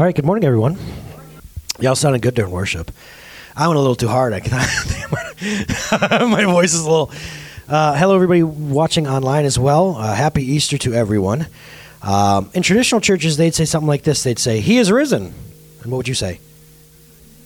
All right, good morning, everyone. Y'all sounded good during worship. I went a little too hard. I my voice is a little. Uh, hello, everybody watching online as well. Uh, happy Easter to everyone. Um, in traditional churches, they'd say something like this. They'd say, "He is risen," and what would you say?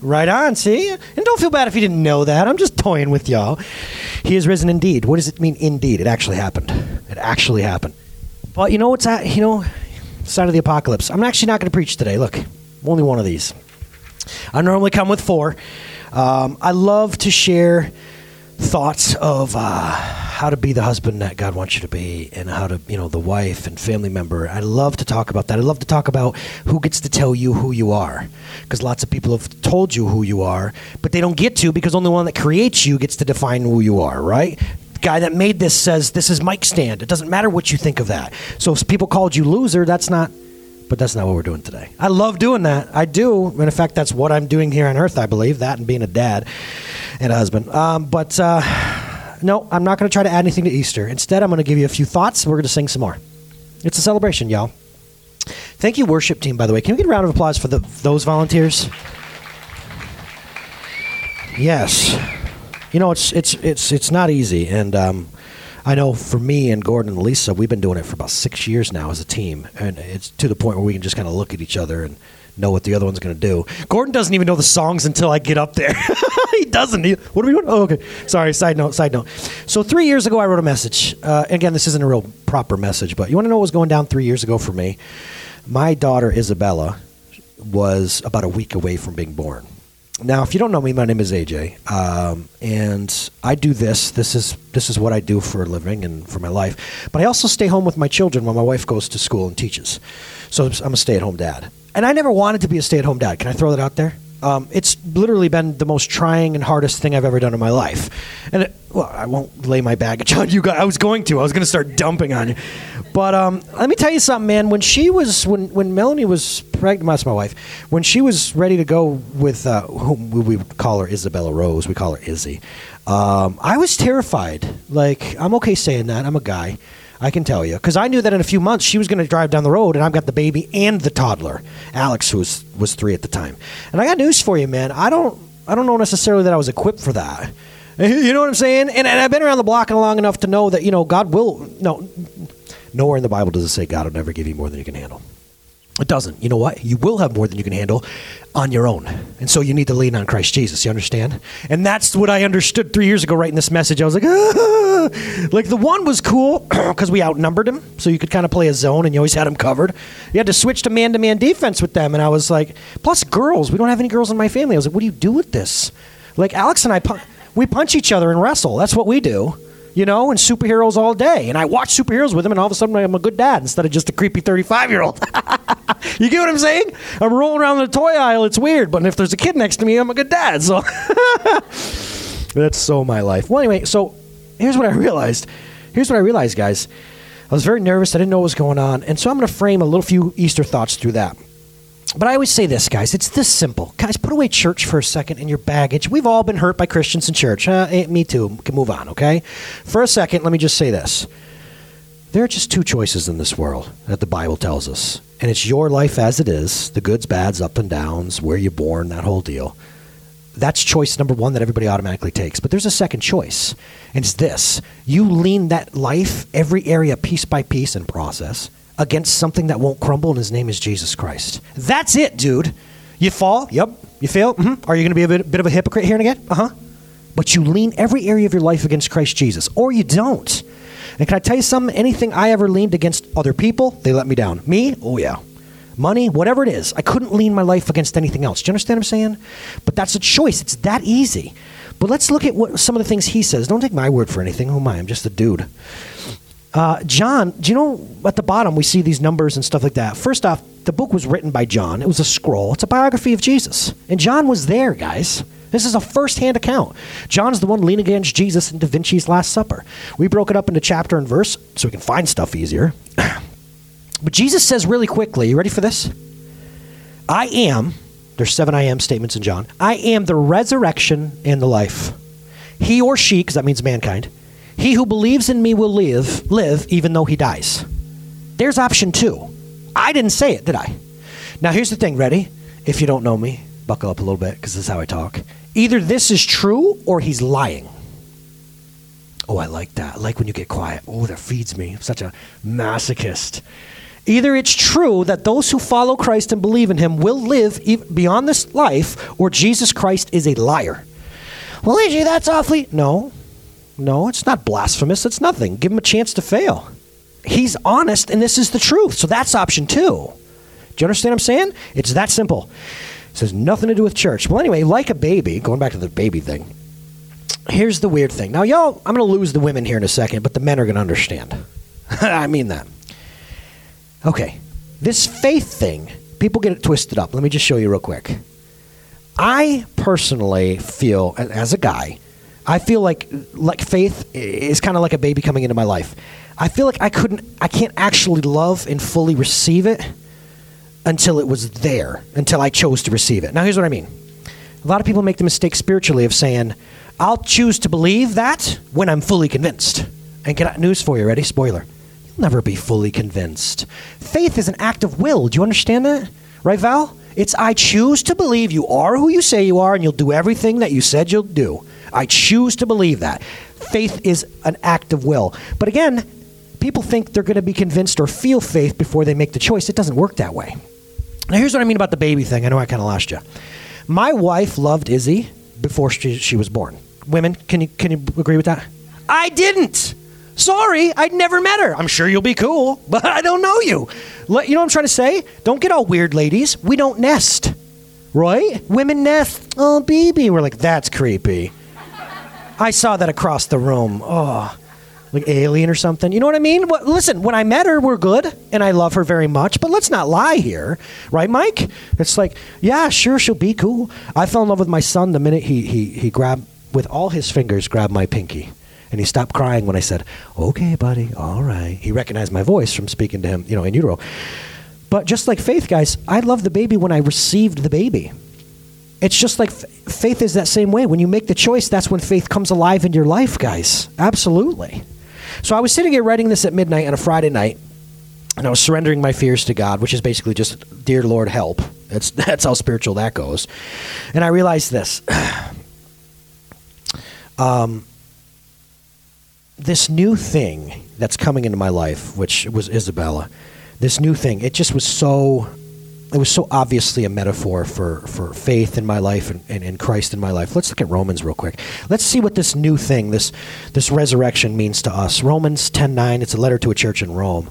Right on. See, and don't feel bad if you didn't know that. I'm just toying with y'all. He is risen indeed. What does it mean? Indeed, it actually happened. It actually happened. But you know what's that? You know, side of the apocalypse. I'm actually not going to preach today. Look, only one of these. I normally come with four. Um, I love to share thoughts of uh, how to be the husband that God wants you to be, and how to, you know, the wife and family member. I love to talk about that. I love to talk about who gets to tell you who you are, because lots of people have told you who you are, but they don't get to because only one that creates you gets to define who you are, right? Guy that made this says this is mic stand. It doesn't matter what you think of that. So if people called you loser, that's not but that's not what we're doing today. I love doing that. I do. And in fact, that's what I'm doing here on earth, I believe, that and being a dad and a husband. Um, but uh, no, I'm not going to try to add anything to Easter. Instead, I'm going to give you a few thoughts. We're going to sing some more. It's a celebration, y'all. Thank you, worship team, by the way. Can we get a round of applause for the, those volunteers? Yes you know, it's it's it's it's not easy, and um, I know for me and Gordon and Lisa, we've been doing it for about six years now as a team, and it's to the point where we can just kind of look at each other and know what the other one's going to do. Gordon doesn't even know the songs until I get up there. he doesn't. He, what are we doing? Oh, okay. Sorry. Side note. Side note. So three years ago, I wrote a message. Uh, again, this isn't a real proper message, but you want to know what was going down three years ago for me? My daughter Isabella was about a week away from being born. Now, if you don't know me, my name is AJ, um, and I do this. This is this is what I do for a living and for my life. But I also stay home with my children while my wife goes to school and teaches. So I'm a stay-at-home dad, and I never wanted to be a stay-at-home dad. Can I throw that out there? Um, it's literally been the most trying and hardest thing I've ever done in my life. And it, well, I won't lay my baggage on you guys. I was going to. I was going to start dumping on you. But um, let me tell you something, man. When she was, when when Melanie was pregnant, my wife. When she was ready to go with, uh, whom we would call her Isabella Rose. We call her Izzy. Um, I was terrified. Like I'm okay saying that. I'm a guy. I can tell you because I knew that in a few months she was going to drive down the road, and I've got the baby and the toddler, Alex, who was was three at the time. And I got news for you, man. I don't I don't know necessarily that I was equipped for that. You know what I'm saying? And, and I've been around the block long enough to know that you know God will no. Nowhere in the Bible does it say God will never give you more than you can handle. It doesn't. You know what? You will have more than you can handle on your own. And so you need to lean on Christ Jesus. You understand? And that's what I understood three years ago writing this message. I was like, ah. like the one was cool because we outnumbered him. So you could kind of play a zone and you always had him covered. You had to switch to man to man defense with them. And I was like, plus girls. We don't have any girls in my family. I was like, what do you do with this? Like Alex and I, we punch each other and wrestle. That's what we do you know, and superheroes all day. And I watch superheroes with him, and all of a sudden I'm a good dad instead of just a creepy 35 year old. you get what I'm saying? I'm rolling around the toy aisle. It's weird, but if there's a kid next to me, I'm a good dad. So that's so my life. Well, anyway, so here's what I realized. Here's what I realized, guys. I was very nervous. I didn't know what was going on. And so I'm going to frame a little few Easter thoughts through that. But I always say this, guys. It's this simple. Guys, put away church for a second and your baggage. We've all been hurt by Christians in church. Uh, me too. Can move on, okay? For a second, let me just say this. There are just two choices in this world that the Bible tells us. And it's your life as it is the goods, bads, up and downs, where you're born, that whole deal. That's choice number one that everybody automatically takes. But there's a second choice, and it's this you lean that life, every area, piece by piece, and process against something that won't crumble, and his name is Jesus Christ. That's it, dude. You fall, yep. You fail, mm-hmm. Are you going to be a bit, bit of a hypocrite here and again? Uh huh. But you lean every area of your life against Christ Jesus, or you don't. And can I tell you something? Anything I ever leaned against other people, they let me down. Me? Oh, yeah. Money, whatever it is, I couldn't lean my life against anything else. Do you understand what I'm saying? But that's a choice. It's that easy. But let's look at what some of the things he says. Don't take my word for anything. Who am I? I'm just a dude. Uh, John, do you know at the bottom we see these numbers and stuff like that? First off, the book was written by John. It was a scroll. It's a biography of Jesus. And John was there, guys. This is a first hand account. John's the one leaning against Jesus in Da Vinci's Last Supper. We broke it up into chapter and verse so we can find stuff easier. but Jesus says really quickly, you ready for this? I am, there's seven I am statements in John. I am the resurrection and the life. He or she, because that means mankind, he who believes in me will live, live even though he dies. There's option two. I didn't say it, did I? Now, here's the thing ready? If you don't know me, buckle up a little bit because this is how I talk. Either this is true or he's lying. Oh, I like that. I like when you get quiet. Oh, that feeds me. I'm such a masochist. Either it's true that those who follow Christ and believe in him will live beyond this life, or Jesus Christ is a liar. Well, AJ, that's awfully. No, no, it's not blasphemous. It's nothing. Give him a chance to fail. He's honest, and this is the truth. So that's option two. Do you understand what I'm saying? It's that simple. It says nothing to do with church. Well, anyway, like a baby, going back to the baby thing, here's the weird thing. Now, y'all, I'm going to lose the women here in a second, but the men are going to understand. I mean that. Okay, this faith thing, people get it twisted up. Let me just show you real quick. I personally feel, as a guy, I feel like like faith is kind of like a baby coming into my life. I feel like I couldn't, I can't actually love and fully receive it until it was there, until I chose to receive it. Now, here's what I mean. A lot of people make the mistake spiritually of saying, I'll choose to believe that when I'm fully convinced. And get out news for you, ready? Spoiler. You'll never be fully convinced. Faith is an act of will. Do you understand that? Right, Val? It's I choose to believe you are who you say you are and you'll do everything that you said you'll do. I choose to believe that. Faith is an act of will. But again, people think they're going to be convinced or feel faith before they make the choice. It doesn't work that way. Now, here's what I mean about the baby thing. I know I kind of lost you. My wife loved Izzy before she, she was born. Women, can you, can you agree with that? I didn't. Sorry, I'd never met her. I'm sure you'll be cool, but I don't know you. You know what I'm trying to say? Don't get all weird, ladies. We don't nest, right? Women nest. Oh, baby. We're like, that's creepy. I saw that across the room. Oh like alien or something. You know what I mean? Listen, when I met her, we're good, and I love her very much. But let's not lie here, right, Mike? It's like, yeah, sure, she'll be cool. I fell in love with my son the minute he he he grabbed with all his fingers, grabbed my pinky, and he stopped crying when I said, "Okay, buddy, all right." He recognized my voice from speaking to him, you know, in utero. But just like faith, guys, I love the baby when I received the baby. It's just like f- faith is that same way. When you make the choice, that's when faith comes alive in your life, guys. Absolutely. So I was sitting here writing this at midnight on a Friday night, and I was surrendering my fears to God, which is basically just, "Dear Lord, help." That's that's how spiritual that goes. And I realized this. um, this new thing that's coming into my life, which was Isabella, this new thing, it just was so it was so obviously a metaphor for, for faith in my life and, and, and, Christ in my life. Let's look at Romans real quick. Let's see what this new thing, this, this resurrection means to us. Romans 10.9, it's a letter to a church in Rome.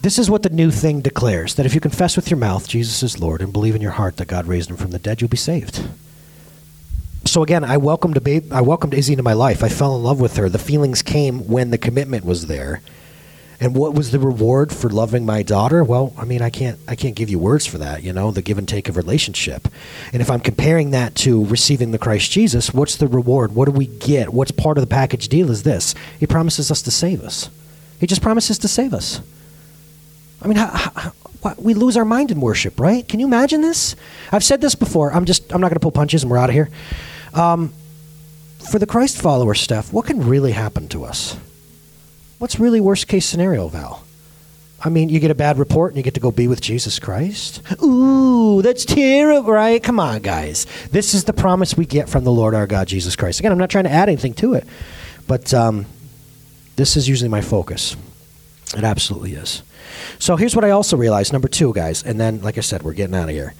This is what the new thing declares, that if you confess with your mouth Jesus is Lord and believe in your heart that God raised him from the dead, you'll be saved. So again, I welcomed, a babe, I welcomed Izzy into my life. I fell in love with her. The feelings came when the commitment was there. And what was the reward for loving my daughter? Well, I mean, I can't I can't give you words for that, you know, the give and take of relationship. And if I'm comparing that to receiving the Christ Jesus, what's the reward? What do we get? What's part of the package deal is this. He promises us to save us. He just promises to save us. I mean, how, how, we lose our mind in worship, right? Can you imagine this? I've said this before. I'm just I'm not going to pull punches and we're out of here. Um, for the Christ follower stuff, what can really happen to us? What's really worst case scenario, Val? I mean, you get a bad report and you get to go be with Jesus Christ? Ooh, that's terrible, right? Come on, guys. This is the promise we get from the Lord our God, Jesus Christ. Again, I'm not trying to add anything to it, but um, this is usually my focus. It absolutely is. So here's what I also realized number two, guys, and then, like I said, we're getting out of here.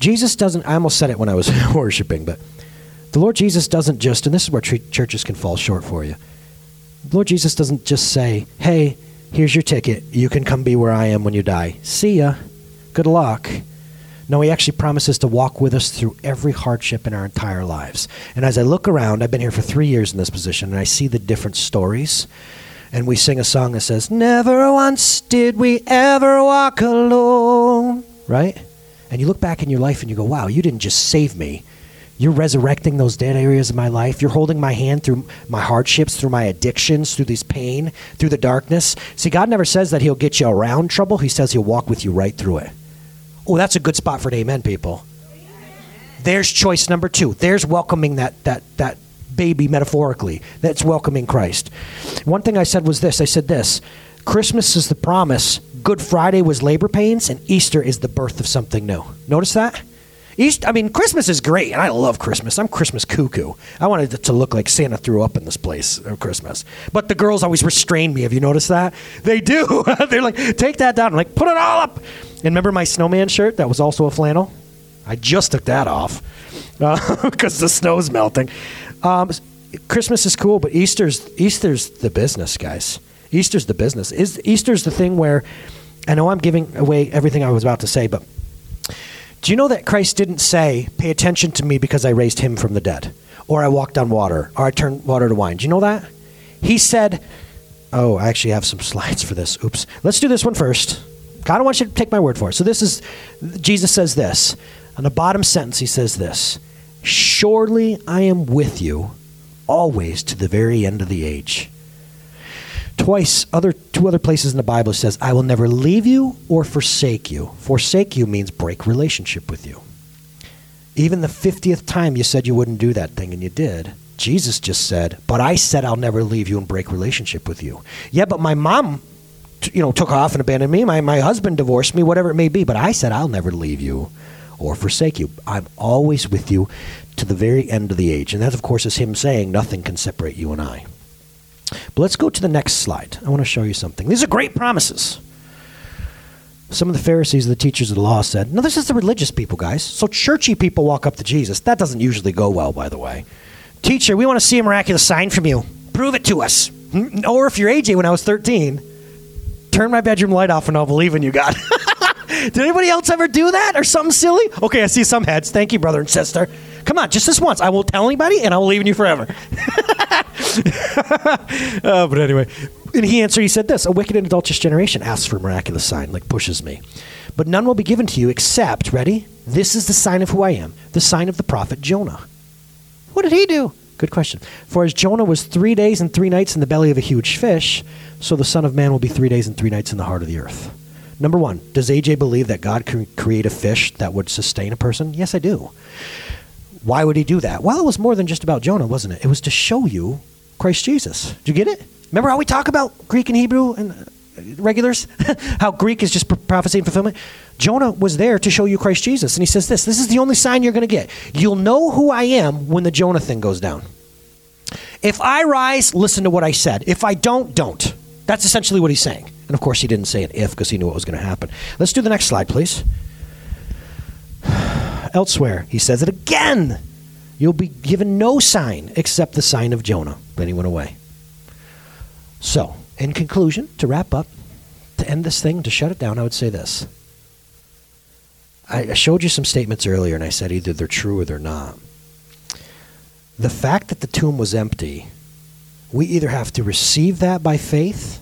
Jesus doesn't, I almost said it when I was worshiping, but the Lord Jesus doesn't just, and this is where churches can fall short for you Lord Jesus doesn't just say, hey, here's your ticket. You can come be where I am when you die. See ya. Good luck. No, he actually promises to walk with us through every hardship in our entire lives. And as I look around, I've been here for three years in this position, and I see the different stories. And we sing a song that says, Never once did we ever walk alone. Right? And you look back in your life and you go, Wow, you didn't just save me. You're resurrecting those dead areas of my life. You're holding my hand through my hardships, through my addictions, through this pain, through the darkness. See, God never says that He'll get you around trouble, He says He'll walk with you right through it. Oh, that's a good spot for an amen, people. There's choice number two. There's welcoming that, that, that baby metaphorically. That's welcoming Christ. One thing I said was this I said this Christmas is the promise Good Friday was labor pains, and Easter is the birth of something new. Notice that? East, I mean, Christmas is great, and I love Christmas. I'm Christmas cuckoo. I wanted it to look like Santa threw up in this place at Christmas. But the girls always restrain me. Have you noticed that? They do. They're like, take that down. I'm like, put it all up. And remember my snowman shirt that was also a flannel? I just took that off because uh, the snow's melting. Um, Christmas is cool, but Easter's Easter's the business, guys. Easter's the business. Is Easter's the thing where I know I'm giving away everything I was about to say, but do you know that Christ didn't say, pay attention to me because I raised him from the dead, or I walked on water, or I turned water to wine? Do you know that? He said, oh, I actually have some slides for this. Oops. Let's do this one first. I don't want you to take my word for it. So this is, Jesus says this. On the bottom sentence, he says this Surely I am with you always to the very end of the age. Twice, other two other places in the Bible says, "I will never leave you or forsake you." Forsake you means break relationship with you. Even the 50th time you said you wouldn't do that thing and you did, Jesus just said, "But I said I'll never leave you and break relationship with you." Yeah, but my mom you know took off and abandoned me. My my husband divorced me, whatever it may be, but I said I'll never leave you or forsake you. I'm always with you to the very end of the age. And that of course is him saying nothing can separate you and I. But let's go to the next slide. I want to show you something. These are great promises. Some of the Pharisees, the teachers of the law, said, No, this is the religious people, guys. So churchy people walk up to Jesus. That doesn't usually go well, by the way. Teacher, we want to see a miraculous sign from you. Prove it to us. Hmm? Or if you're AJ when I was 13, turn my bedroom light off and I'll believe in you, God. Did anybody else ever do that or something silly? Okay, I see some heads. Thank you, brother and sister. Come on, just this once. I won't tell anybody and I will believe in you forever. uh, but anyway, and he answered, he said this A wicked and adulterous generation asks for a miraculous sign, like pushes me. But none will be given to you except, ready? This is the sign of who I am, the sign of the prophet Jonah. What did he do? Good question. For as Jonah was three days and three nights in the belly of a huge fish, so the Son of Man will be three days and three nights in the heart of the earth. Number one, does AJ believe that God can create a fish that would sustain a person? Yes, I do. Why would he do that? Well, it was more than just about Jonah, wasn't it? It was to show you Christ Jesus. Did you get it? Remember how we talk about Greek and Hebrew and uh, regulars? how Greek is just prophecy and fulfillment? Jonah was there to show you Christ Jesus. And he says this this is the only sign you're going to get. You'll know who I am when the Jonah thing goes down. If I rise, listen to what I said. If I don't, don't. That's essentially what he's saying. And of course, he didn't say an if because he knew what was going to happen. Let's do the next slide, please. Elsewhere, he says it again. You'll be given no sign except the sign of Jonah. Then he went away. So, in conclusion, to wrap up, to end this thing, to shut it down, I would say this. I showed you some statements earlier, and I said either they're true or they're not. The fact that the tomb was empty, we either have to receive that by faith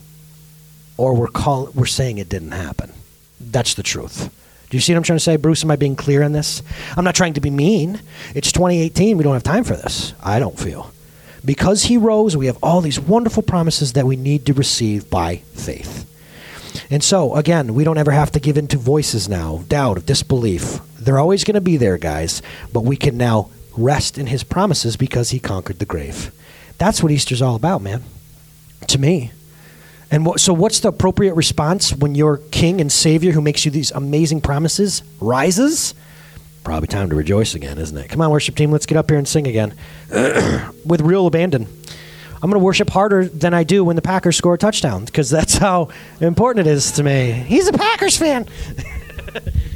or we're, call, we're saying it didn't happen. That's the truth. Do you see what I'm trying to say, Bruce? Am I being clear on this? I'm not trying to be mean. It's 2018. We don't have time for this. I don't feel. Because he rose, we have all these wonderful promises that we need to receive by faith. And so, again, we don't ever have to give in to voices now, doubt, disbelief. They're always going to be there, guys, but we can now rest in his promises because he conquered the grave. That's what Easter's all about, man. To me. And what, so, what's the appropriate response when your King and Savior, who makes you these amazing promises, rises? Probably time to rejoice again, isn't it? Come on, worship team, let's get up here and sing again with real abandon. I'm going to worship harder than I do when the Packers score a touchdown because that's how important it is to me. He's a Packers fan.